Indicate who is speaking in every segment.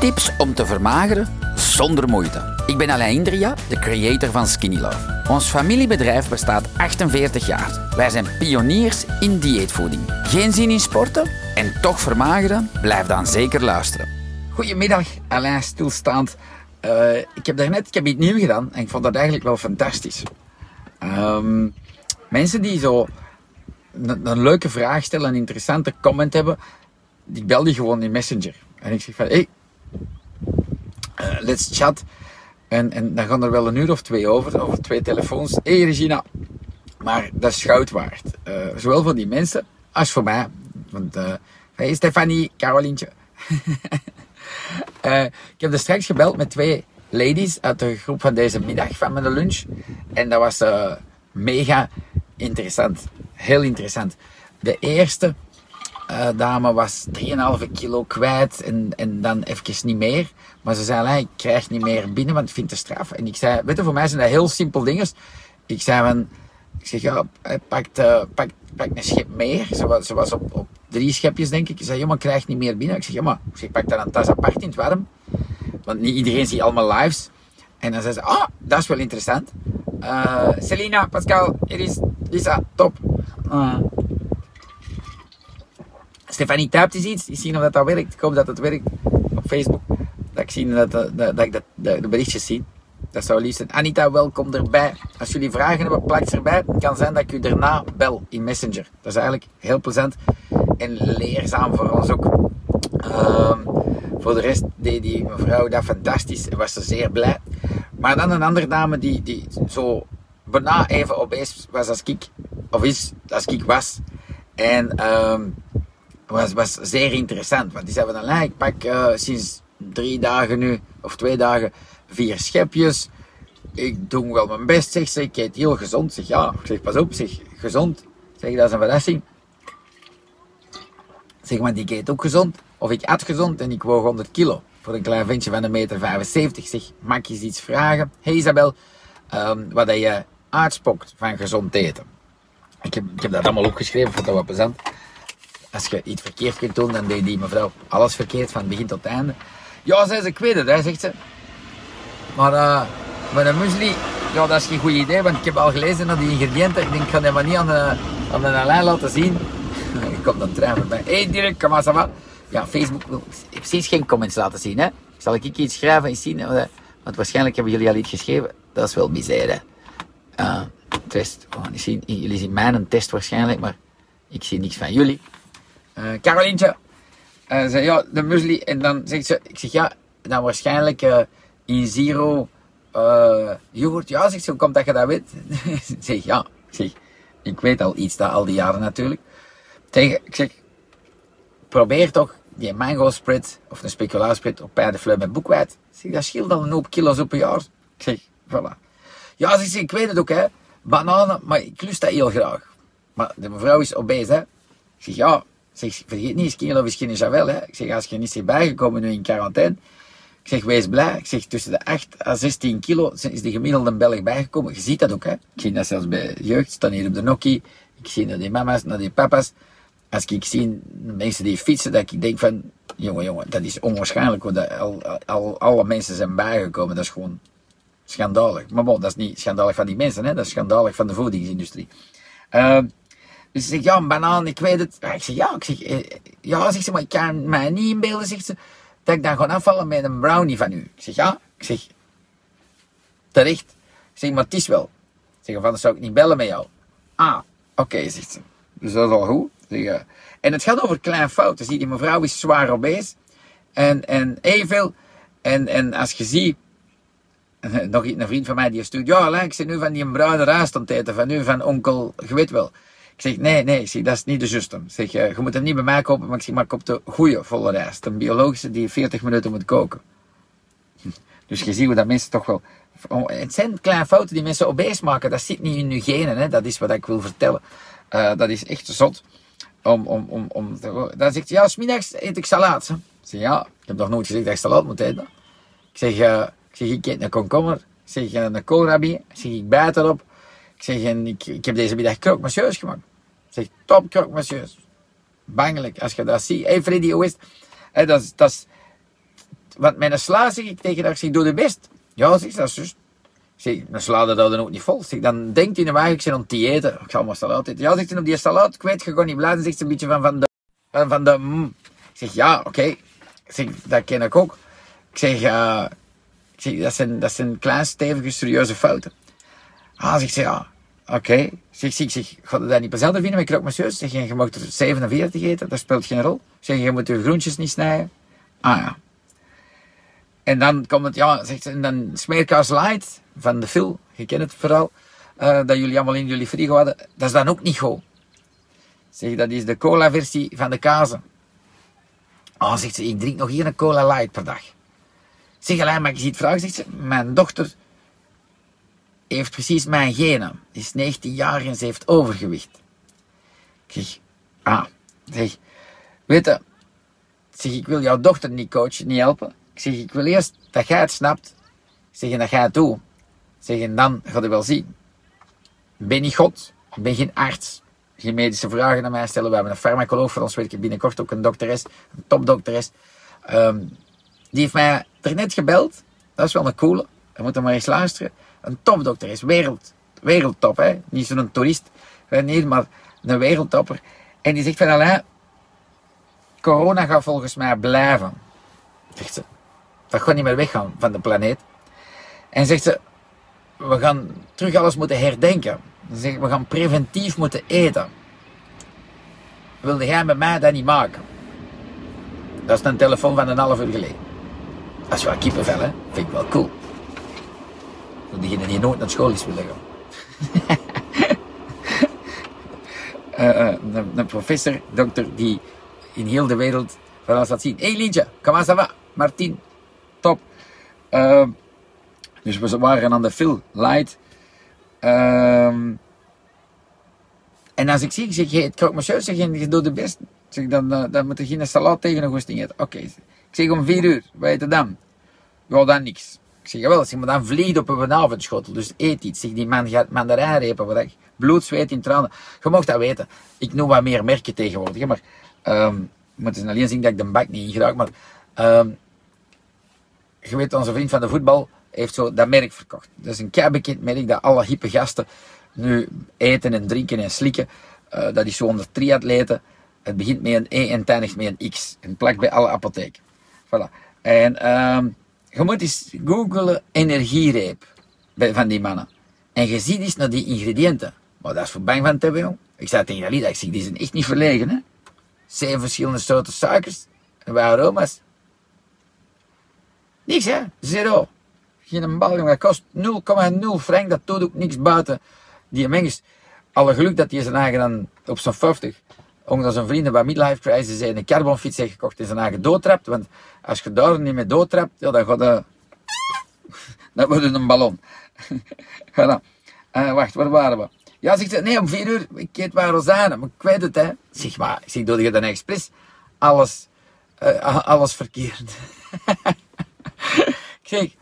Speaker 1: Tips om te vermageren zonder moeite. Ik ben Alain Indria, de creator van Skinny Love. Ons familiebedrijf bestaat 48 jaar. Wij zijn pioniers in dieetvoeding. Geen zin in sporten en toch vermageren? Blijf dan zeker luisteren. Goedemiddag, Alain Stilstaand. Uh, ik heb daarnet ik heb iets nieuws gedaan en ik vond dat eigenlijk wel fantastisch. Ehm, mensen die zo een, een, leuke vraag stellen, een interessante comment hebben, die bel die gewoon in Messenger. En ik zeg van, hey, uh, let's chat. En, en dan gaan er wel een uur of twee over, over twee telefoons. Hé Regina, maar dat is goud waard. Uh, zowel voor die mensen als voor mij. Want, uh, hey Stefanie, Carolientje. ik heb er straks gebeld met twee ladies uit de groep van deze middag van mijn lunch. En dat was mega interessant. Heel interessant. De eerste uh, dame was 3,5 kilo kwijt en, en dan even niet meer. Maar ze zei, ik krijg niet meer binnen, want ik vind het straf. En ik zei, weet voor mij zijn dat heel simpel dingen. Ik zei van, ik zeg, ja, pak, uh, pak, pak een schep meer. Ze was, ze was op, op drie schepjes, denk ik. Ik zei, ja, maar krijg niet meer binnen. Ik zeg, ja, maar ik zeg, pak dan een tas apart in het warm. Want niet iedereen ziet allemaal lives. En dan zei ze, ah, dat is wel interessant. Uh, Selina, Pascal, Iris, Lisa, top. Uh, Stefanie typt eens iets. Die zien of dat, dat werkt. Ik hoop dat het werkt op Facebook. Dat ik, zie dat, dat, dat ik dat, de, berichtjes zie. Dat zou lief zijn. Anita, welkom erbij. Als jullie vragen hebben, plak ze erbij. Het kan zijn dat ik u daarna bel in Messenger. Dat is eigenlijk heel plezant en leerzaam voor ons ook. Um, voor de rest deed die mevrouw dat fantastisch en was ze zeer blij. Maar dan een andere dame die, die zo bijna even opeens was als ik, of is als ik was. En um, was, was zeer interessant. Want die zei nou, ik pak uh, sinds drie dagen nu, of twee dagen, vier schepjes. Ik doe wel mijn best, zeg ze. Ik eet heel gezond. Zeg, ja, ik zeg, pas op, zeg, gezond. Zeg, dat is een verrassing. Zeg, maar die eet ook gezond. Of ik at gezond en ik woog 100 kilo. Voor een klein ventje van een meter 75. Zeg, mag je eens iets vragen? Hey Isabel, um, wat je uitspokt van gezond eten. Ik heb, ik heb dat allemaal opgeschreven, vond dat wel plezant als je iets verkeerd kunt doen, dan deed die mevrouw alles verkeerd van begin tot einde. Ja, zei ze, ik weet het, hè, zegt ze. Maar uh, met een muesli, ja, dat is geen goed idee, want ik heb al gelezen naar die ingrediënten. Ik denk, ik ga dat maar niet aan de, aan de lijn laten zien. Ik kom dan trein voorbij. Hé, hey, direct, kom maar, Ja, Facebook wil precies geen comments laten zien, hè. Zal ik iets schrijven en zien? Want waarschijnlijk hebben jullie al iets geschreven. Dat is wel misère. Uh, test. Oh, jullie zien mijn test waarschijnlijk, maar ik zie niks van jullie. Uh, Carolientje, uh, zei ja, de muesli. En dan zegt ze, ik zeg ja, dan waarschijnlijk uh, in zero yoghurt. Ja, zegt ze, komt dat je dat weet? ik zeg ja, ik zeg, ik weet al iets dat al die jaren natuurlijk. Tegen, ik zeg, probeer toch die mango spread of een speculaas spread op paardenfleur met boekwijd. Zeg, dat scheelt al een hoop kilo's op een jaar. Ik zeg, voilà. Ja, zegt ze, ik weet het ook hè, bananen, maar ik lust dat heel graag. Maar de mevrouw is obese hè. Ik zeg, ja, zeg, vergeet niet, kilo of geen Javel. Hè. Ik zeg, als je niet bent bijgekomen nu in quarantaine. Ik zeg, wees blij. Ik zeg, tussen de 8 à 16 kilo is de gemiddelde Belg bijgekomen. Je ziet dat ook, hè. Ik zie dat zelfs bij jeugd, staan hier op de nokkie. Ik zie naar die mama's, naar die papa's. Als ik zie mensen die fietsen, dat ik denk van, jongen, jongen, dat is onwaarschijnlijk dat al, al, alle mensen zijn bijgekomen. Dat is gewoon schandalig. Maar bon, dat is niet schandalig van die mensen, hè. Dat is schandalig van de voedingsindustrie. Uh, dus ze zegt, ja, een banaan, ik weet het. Ik zeg, ja, ik zeg, eh, ja, zegt ze, maar ik kan mij niet inbeelden, zegt ze, dat ik dan gewoon afvallen met een brownie van u. Ik zeg, ja, ik zeg, terecht. Ik zeg, maar het is wel. Ik zeg, van, dan zou ik niet bellen met jou. Ah, oké, zegt ze. Dus dat is al goed. Zeg, uh, en het gaat over kleine fouten. Zie, die mevrouw is zwaar obese. En, en even. En, en als je ziet, nog een vriend van mij die stuurt, ja, ik zit nu van die bruine rijst aan het eten, van nu van onkel, je weet wel. Ik zeg, nee, nee, zeg, dat is niet de juiste. Zeg, je moet hem niet bij mij kopen, maar ik zeg, maar koop de goede volle rijst. Een biologische die 40 minuten moet koken. Dus je ziet hoe dat mensen toch wel... Het zijn kleine fouten die mensen obese maken. Dat zit niet in hun genen, hè. Dat is wat ik wil vertellen. Uh, dat is echt zot. Om, om, om, om dan zegt hij, ja, smiddags eet ik salaat. Ik zeg, ja, ik heb nog nooit gezegd dat ik salaat moet eten. Ik zeg, uh, ik, zeg ik eet een komkommer. Ik zeg, een koolrabi. Ik zeg, ik bijt erop. Ik zeg, en ik, ik heb deze middag monsieur gemaakt. Zeg, top croque monsieur. Bangelijk, als je dat ziet. Hey Freddy, hoe is dat, dat want mijn sla zeg ik tegen haar, zeg, doe de best. Ja, zeg, dat is. Zeg, dan sla dat dan ook niet vol. Zeg, dan denkt hij nou ik zit aan. Ik ga maar salaat eten. Ja, zegt hij, op die salaat kwijt, je gewoon niet blazen. Zegt ze een beetje van, van de, van, de, mm. Ik zeg, ja, oké. Ik zeg, dat ken ik ook. Ik zeg, ik zeg dat, zijn, dat zijn kleine, stevige, serieuze fouten. Ah, zeg ze, ja, oké. Okay. Zeg, zeg, zeg, ga je dat niet plezant vinden met krokmasseus? Zeg, je mag er 47 eten, dat speelt geen rol. Zeg, je moet je groentjes niet snijden. Ah ja. En dan komt het, ja, zegt ze, en dan smeerkaas light van de Phil, je kent het vooral, uh, dat jullie allemaal in jullie frigo hadden, dat is dan ook niet goed. Zeg, dat is de cola versie van de kazen. Ah, zegt ze, ik drink nog hier een cola light per dag. Zeg, alleen maar je ziet vragen, zegt ze, mijn dochter heeft precies mijn genen. is 19 jaar en ze heeft overgewicht. Ik zeg, ah, zeg, weet zeg, ik wil jouw dochter niet coachen, niet helpen. Ik zeg, ik wil eerst dat jij het snapt. Ik zeg, en dat jij het doet. Zeg, en dan ga je wel zien. Ik ben niet God, ik ben geen arts. Geen medische vragen aan mij stellen. We hebben een farmacoloog voor ons werken binnenkort, ook een dokteres, een topdokteres. Um, die heeft mij er net gebeld. Dat is wel een coole. Je moet er maar eens luisteren. Een topdokter is wereld, wereldtop, hè. Niet zo'n toerist, maar een wereldtopper. En die zegt van, Alain, corona gaat volgens mij blijven. Zegt ze. Dat gaat niet meer weggaan van de planeet. En zegt ze, we gaan terug alles moeten herdenken. We gaan preventief moeten eten. Wilde jij met mij dat niet maken? Dat is een telefoon van een half uur geleden. Dat is wel kippenvel, hè? Vind ik wel cool. Voor die nooit naar school is willen gaan. uh, uh, een, professor, dokter, die in heel de wereld van alles laat zien. Hé hey, Lientje, comment ça va? Martin, top. Uh, dus we waren aan de Phil Light. Ehm, en als ik zie, ik zeg, hey, het kan zo zeggen, je doet de best. Zeg, dan, uh, dan moet er geen salat tegen een goesting eten. Oké. Okay. Ik zeg om vier uur, wat heet dan? Ja, dan niks. Zeg, jawel, zeg, maar dan vliegt op een avondschotel, dus eet iets. Zeg, die man gaat mandarijnrepen, wat ik, bloed, zweet in tranen. Je mocht dat weten. Ik noem wat meer merken tegenwoordig, maar, um, moet eens alleen zien dat ik de bak niet ingeraak, maar, um, je weet, onze vriend van de voetbal heeft zo dat merk verkocht. Dat is een keibekend merk dat alle hippe gasten nu eten en drinken en slikken. Uh, dat is zo onder triatleten. Het begint met een E en het eindigt met een X. En plakt bij alle apotheken. Voilà. En um, je moet eens googlen energiereep van die mannen. En je ziet eens naar die ingrediënten. Maar dat is voor bang van te jong. Ik zei tegen dat ik zeg, die zijn echt niet verlegen, hè. Zeven verschillende soorten suikers en waar aroma's. Niks, hè. Zero. Geen bal, jongen. Dat kost 0,0 frank. Dat doet ook niks buiten. Die mens, alle geluk dat hij zijn eigen dan op zo'n 50 omdat zijn vrienden bij midlife crisis zijn een carbonfiets heeft gekocht en zijn eigen doodtrapt. Want als je daar niet mee doodtrapt, dan gaat dan wordt het een ballon. voilà. Uh, wacht, waar waren we? Ja, zegt nee, om vier uur, ik eet waar rozijnen, maar ik weet het, hè. Zeg maar, ik zeg, doe je dan expres alles, uh, alles verkeerd. ik zeg,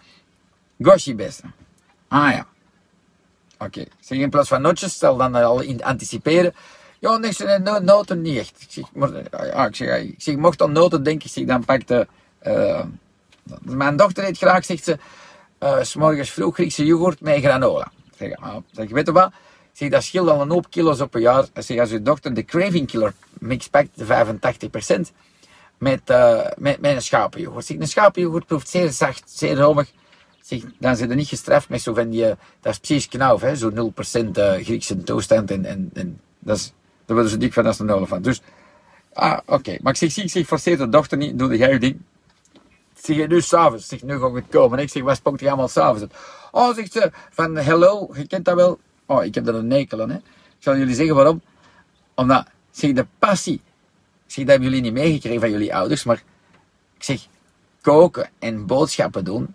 Speaker 1: goshi beste. Ah ja. Oké. Okay. Zeg, in plaats van notjes, stel dan al anticiperen. Ja, niks, no, noten niet echt. Ik zeg, maar, ja, ik zeg, ik zeg, mocht dan noten denken, ik dan pakte... Uh, mijn dochter eet graag, zegt ze, uh, s morgens vroeg Griekse yoghurt met granola. Ik zeg, ah, zeg, weet je wat? Zeg, dat scheelt al een hoop kilo's op een jaar. Zeg, als uw dochter de Craving Killer mix pakt, de 85%, met, uh, met, met een schapenyoghurt. Zeg, een schapenyoghurt proeft zeer zacht, zeer romig. Zeg, dan zijn ze niet gestraft met zo van die, dat is precies knauw, hè, zo 0% uh, Griekse toestand en, en dat is daar willen ze dik van als een olifant. Dus, ah, oké. Maar ik zeg, ik zeg, forceer de dochter niet, doe jij je ding. Zeg, nu s'avonds. Zeg, nu ga ik komen. Ik zeg, wat spookt je allemaal s'avonds? Oh, zegt ze, van hello, je kent dat wel. Oh, ik heb er een nekel aan, hè. Ik zal jullie zeggen waarom. Omdat, zeg, de passie. Ik zeg, dat hebben jullie niet meegekregen van jullie ouders, maar ik zeg, koken en boodschappen doen.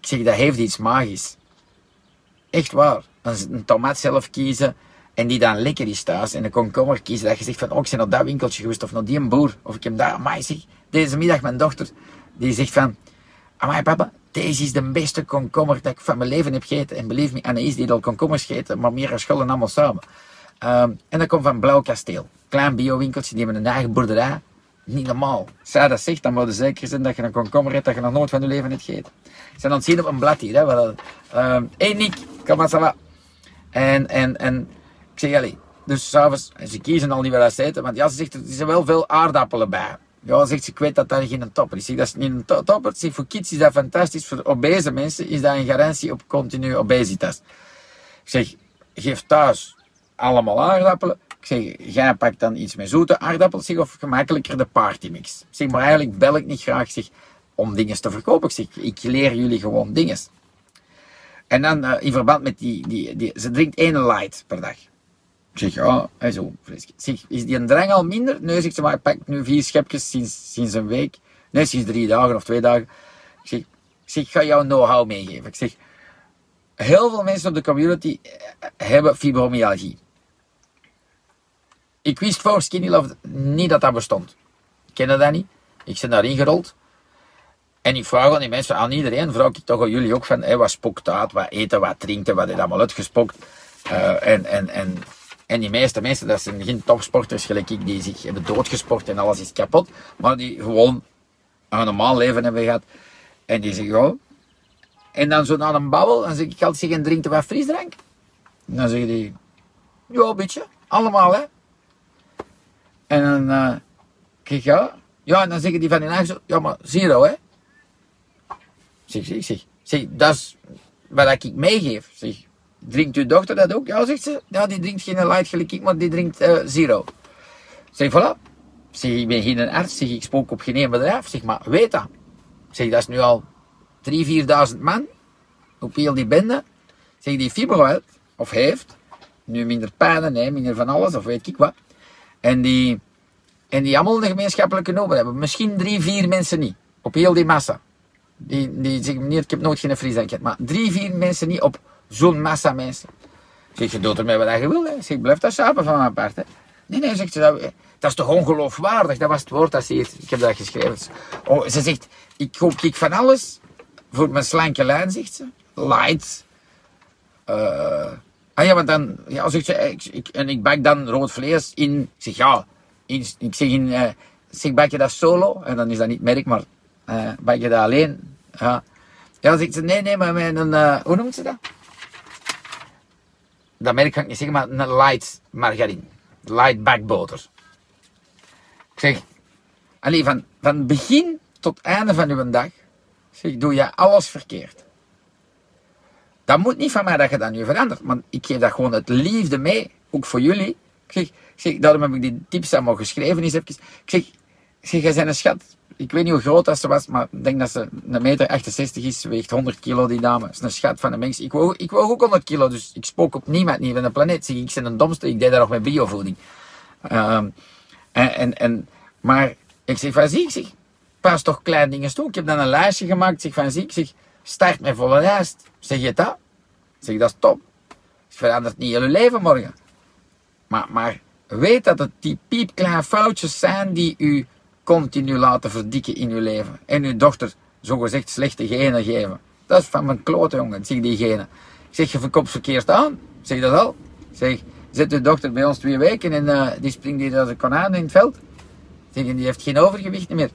Speaker 1: Ik zeg, dat heeft iets magisch. Echt waar. Een tomaat zelf kiezen, en die dan lekker is thuis. En de komkommer kiezen. Dat je zegt van, oh, ik ben dat winkeltje geweest. Of naar die boer. Of ik heb daar, amai zeg. Deze middag mijn dochter. Die zegt van, amai papa. Deze is de beste komkommer dat ik van mijn leven heb gegeten. En believe me, is die al komkommers gegeten. Maar meer als schulden allemaal samen. Um, en dat komt van Blauw Kasteel. Klein bio-winkeltje. Die hebben een eigen boerderij. Niet normaal. Zij dat zegt, dan moet je zeker zijn dat je een komkommer eet dat je nog nooit van je leven hebt gegeten. Ze zijn aan zien op een blad hier. Hè, wat, uh, hey Nick, kom maar. En, en, en ik zeg, allee, dus ze kiezen al niet wat ze eten, want ja, ze zegt, er zijn wel veel aardappelen bij. Ja, zegt ze, ik weet dat dat geen topper is. Ik zeg, dat is niet een to- topper. Zeg, voor kids is dat fantastisch. Voor obese mensen is dat een garantie op continu obesitas. Ik zeg, geef thuis allemaal aardappelen. Ik zeg, jij pakt dan iets met zoete aardappels zeg, of gemakkelijker de partymix. Ik zeg, maar eigenlijk bel ik niet graag zeg, om dingen te verkopen. Ik zeg, ik leer jullie gewoon dingen. En dan eh, in verband met die, die, die, ze drinkt één light per dag. Ik zeg, ja, en zo. Ik zeg, is die een drang al minder? Nee, zegt ze, maar ik pak nu vier schepjes sinds, sinds een week. Nee, sinds drie dagen of twee dagen. Ik zeg, ik, zeg, ga jou know-how meegeven. Ik zeg, heel veel mensen op de community eh, hebben fibromyalgie. Ik wist voor Skinny Love niet dat dat bestond. Ik dat niet. Ik ben daarin gerold. En ik vraag aan die mensen, aan iedereen, vraag ik toch aan jullie ook van, hé, wat spokt uit, wat eten, wat drinken, wat is allemaal uitgespokt. Eh, en, en, en, en die meeste mensen, dat zijn geen topsporters gelijk ik, die zich hebben doodgesport en alles is kapot, maar die gewoon een normaal leven hebben gehad. En die zeggen, ja. En dan zo na een babbel, dan zeg ik altijd zeggen, drink je wat frisdrank? En dan zeggen die, ja, een beetje, allemaal hè. En dan, eh kijk ja, ja, en dan zeggen die van die zo, ja, maar zero hè. Zeg, zeg, zeg, zeg, dat is wat ik meegeef. Zeg, drinkt uw dochter dat ook? Ja, zegt ze, ja, die drinkt geen light gelijk maar die drinkt eh, zero. Zeg, voilà. Zeg, ik ben geen arts, zeg, ik spook op geen bedrijf. Zeg, maar weet dat. Zeg, dat is nu al 3.000, 4.000 man op heel die bende. Zeg, die fibro of heeft, nu minder pijn, nee, minder van alles, of weet ik wat. En die, en die allemaal een gemeenschappelijke noemer hebben. Misschien drie, vier mensen niet. Op heel die massa. Die, die zeggen, meneer, ik heb nooit geen frisdrank gehad. Maar drie, vier mensen niet op zo'n massa mensen. Zeg, je doet ermee wat je wil. Hè. Zeg, blijf dat sapen van mijn part. Hè. Nee, nee, zegt ze, dat, dat is toch ongeloofwaardig. Dat was het woord dat ze heeft. Ik heb dat geschreven. Oh, ze zegt, ik koop ik van alles voor mijn slanke lijn, zegt ze. Light. Eh, ah ja, want dan, ja, zegt ze, ik, ik, en ik bak dan rood vlees in. Ik zeg, ja, in, ik zeg, in, eh, zeg, bak je dat solo? En dan is dat niet merk, maar eh bak je dat alleen? Ja. Ja, zegt ze, nee, nee, maar eh, hoe noemt ze dat? Dat merk kan ik niet zeggen, maar een light margarine. Light bakboter. Ik zeg, alleen van, van begin tot einde van uw dag, zeg, doe je alles verkeerd. Dat moet niet van mij dat je dat nu verandert, maar ik geef dat gewoon het liefde mee, ook voor jullie. Ik zeg, zeg daarom heb ik die tips allemaal geschreven. Eens. Ik zeg, zeg, jij bent een schat. Ik weet niet hoe groot dat ze was, maar ik denk dat ze een meter 68 is, weegt 100 kilo die dame. Dat is een schat van een mens. Ik woog, ik ook 100 kilo, dus ik spook op niemand niet van de planeet. Zeg, ik ben een domste, ik deed dat nog met biovoeding. Ehm, en, en, maar ik zeg van zie, ik zeg, pas toch kleine dingen toe. Ik heb dan een lijstje gemaakt, zeg van zie, ik zeg, start met volle lijst. Zeg je dat? Zeg, dat is top. Het verandert niet jullie leven morgen. Maar, maar weet dat het die piepkleine foutjes zijn die u continu laten verdikken in uw leven. En uw dochter zogezegd slechte genen geven. Dat is van mijn klote jongen, zeg die genen. Ik zeg, je verkoopt verkeerd aan. Zeg dat al. Zeg, zet uw dochter bij ons twee weken en eh, die springt hier als een konijn in het veld. Zeg, en die heeft geen overgewicht meer.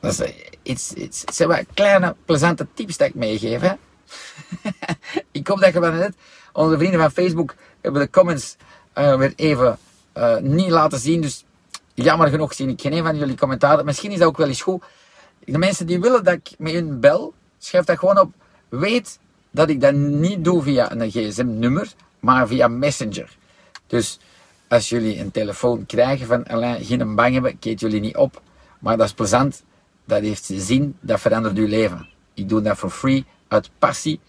Speaker 1: Dat is, eh, iets, iets, wat kleine, plezante tips dat ik meegeef. Ik hoop dat je van net, onze vrienden van Facebook hebben de comments eh, weer even niet laten zien. Dus jammer genoeg zie ik geen een van jullie commentaren. Misschien is dat ook wel eens goed. De mensen die willen dat ik met hun bel, schrijf dat gewoon op. Weet dat ik dat niet doe via een gsm-nummer, maar via Messenger. Dus als jullie een telefoon krijgen van Alain, geen bang hebben, keet jullie niet op. Maar dat is plezant, dat heeft zin, dat verandert uw leven. Ik doe dat voor free, uit passie.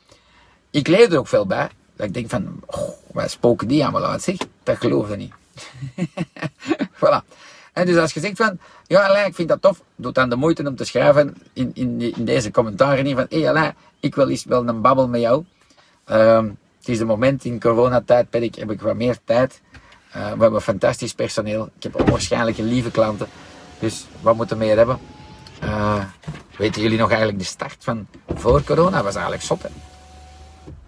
Speaker 1: Ik leer er ook veel bij. Dat ik denk van, oh, wij spoken die allemaal uit zich. Dat geloof ik niet. voilà. En dus als je zegt van, ja Alain, ik vind dat tof, doe dan de moeite om te schrijven in, in, in deze commentaren hier van, hé Alain, ik wil eens wel een babbel met jou. Ehm, het is een moment in coronatijdperk, heb ik wat meer tijd. Uh, we hebben fantastisch personeel. Ik heb onwaarschijnlijk lieve klanten. Dus wat moeten we meer hebben? Uh, weten jullie nog eigenlijk de start van voor corona? Was eigenlijk zot. Ik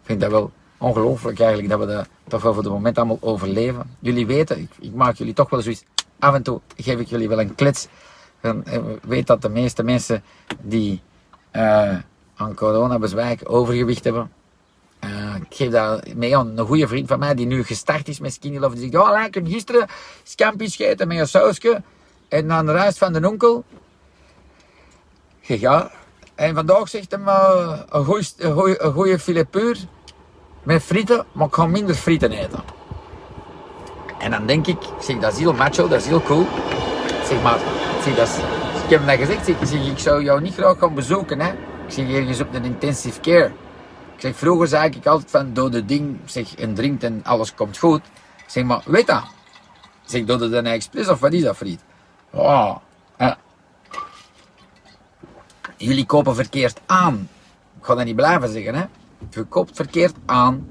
Speaker 1: vind dat wel ongelooflijk eigenlijk dat we dat toch wel voor het moment allemaal overleven. Jullie weten, ik, ik maak jullie toch wel zoiets af en toe geef ik jullie wel een klets. Dan eh, weet dat de meeste mensen die uh, aan corona bezwijken, overgewicht hebben. Uh, ik geef dat mee aan een goede vriend van mij die nu gestart is met Skinny Love. Die zegt, oh, ik heb gisteren scampi scheten met een sausje. En dan de rest van de onkel. Ja. En vandaag zegt hem uh, een goede filet met frieten, maar ik ga minder frieten eten. En dan denk ik, zeg, dat is heel macho, dat is heel cool. Zeg maar, zeg, dat ik heb hem gezegd, zeg, zeg, ik zou jou niet graag gaan bezoeken. Hè. Ik zeg, ergens op een intensive care. Ik zeg, vroeger zei ik altijd van, doe de ding, zeg, en drinkt en alles komt goed. Ik zeg, maar weet dat? Zeg, doe het een express of wat is dat, friet? Oh. Jullie kopen verkeerd aan. Ik ga dat niet blijven zeggen, hè. Je koopt verkeerd aan.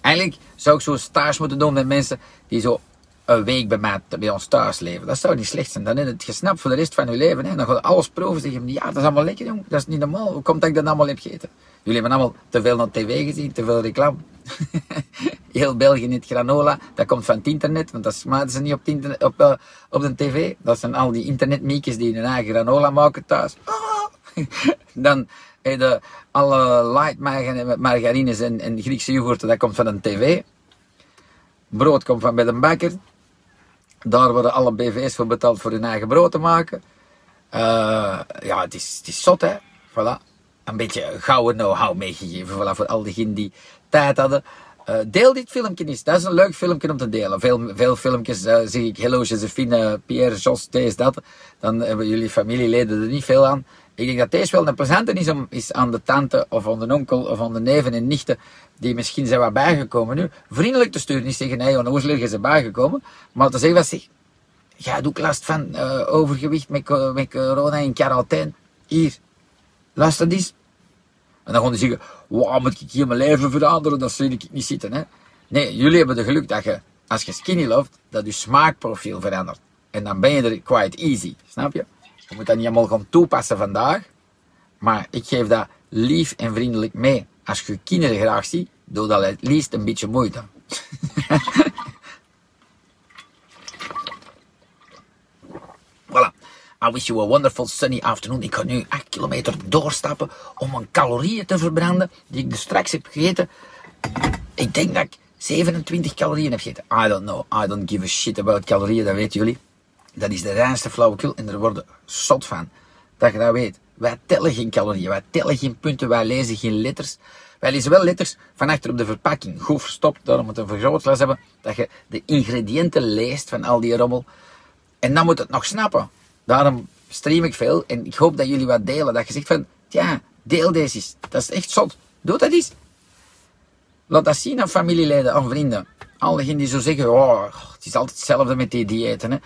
Speaker 1: Eigenlijk zou ik zo'n stage moeten doen met mensen die zo een week bij, mij, bij ons thuis leven. Dat zou niet slecht zijn. Dan is het gesnapt voor de rest van je leven. Hè. Dan ga je alles proeven. Zeg je, ja, dat is allemaal lekker, jong. Dat is niet normaal. Hoe komt dat ik dat allemaal heb gegeten? Jullie hebben allemaal te veel naar tv gezien, te veel reclame. Heel België niet granola. Dat komt van het internet, want dat smaken ze niet op, op, uh, op de tv. Dat zijn al die internetmiekjes die hun eigen granola maken thuis. Dan de, alle light margarines en, en Griekse yoghurt, dat komt van een tv. Brood komt van bij de bakker. Daar worden alle BV's voor betaald voor hun eigen brood te maken. Uh, ja, het is, het is zot, hè. Een beetje gouden know-how meegegeven voor al diegenen die tijd hadden. Uh, deel dit filmpje eens. Dat is een leuk filmpje om te delen. Veel, veel filmpjes uh, zie ik. Hello Josephine, Pierre, Jos, deze, dat. Dan hebben jullie familieleden er niet veel aan. Ik denk dat deze wel een plezante is, om, is aan de tante of aan de onkel of aan de neven en nichten die misschien zijn wat bijgekomen nu, vriendelijk te sturen. Niet zeggen, nee, onnozel is ze bijgekomen, maar te zeggen wat zich, ja, doe ik last van uh, overgewicht met, met corona en quarantaine. Hier, luister eens. En dan gaan die zeggen, wow, moet ik hier mijn leven veranderen? Dat zie ik niet zitten, hè. Nee, jullie hebben de geluk dat je, als je skinny loopt, dat je smaakprofiel verandert. En dan ben je er quite easy, snap je? Je moet dat niet allemaal gaan toepassen vandaag. Maar ik geef dat lief en vriendelijk mee. Als je kinderen graag ziet, doe dat het liefst een beetje moeite. voilà. I wish you a wonderful sunny afternoon. Ik ga nu 8 kilometer doorstappen om een calorieën te verbranden die ik dus straks heb gegeten. Ik denk dat ik 27 calorieën heb gegeten. I don't know. I don't give a shit about calorieën, dat weten jullie. Dat is de reinste flauwekul en er worden zot van. Dat je dat weet. Wij tellen geen calorieën, wij tellen geen punten, wij lezen geen letters. Wij lezen wel letters van achter op de verpakking. Goed verstopt, daarom moet een vergrootglas hebben. Dat je de ingrediënten leest van al die rommel. En dan moet het nog snappen. Daarom stream ik veel en ik hoop dat jullie wat delen. Dat je zegt van, ja, deel deze eens. Dat is echt zot. Doe dat eens. Laat dat zien aan familieleden, aan vrienden. Al diegenen die zo zeggen, oh, het is altijd hetzelfde met die diëten. Hè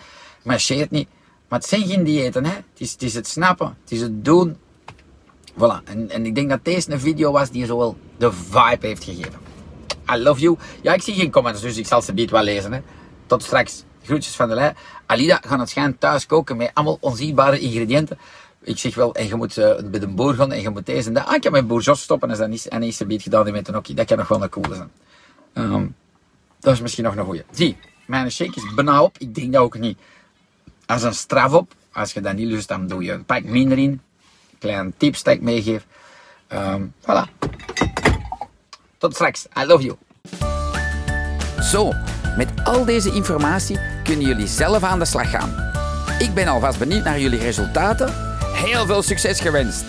Speaker 1: marcheert niet. Maar het zijn geen diëten, hè. Het is, het is het snappen, het is het doen. Voilà. En, en ik denk dat deze een video was die zo wel de vibe heeft gegeven. I love you. Ja, ik zie geen comments, dus ik zal ze niet wel lezen. Hè. Tot straks. Groetjes van de lei. Alida gaat het schijn thuis koken met allemaal onzichtbare ingrediënten. Ik zeg wel, en je moet uh, bij de boer gaan en je moet deze en dat. Ah, ik heb mijn boer Jos stoppen en dat is en is een beetje gedaan met een okkie. Dat kan nog wel een coole zijn. Um, dat is misschien nog een goeie. Zie, mijn shake is bijna op. Ik denk dat ook niet als een straf op. Als je dat niet lust, dan doe je een pak minder in. Kleine tips dat ik meegeef. Um, voilà. Tot straks. I love you. Zo, met al deze informatie kunnen jullie zelf aan de slag gaan. Ik ben alvast benieuwd naar jullie resultaten. Heel veel succes gewenst!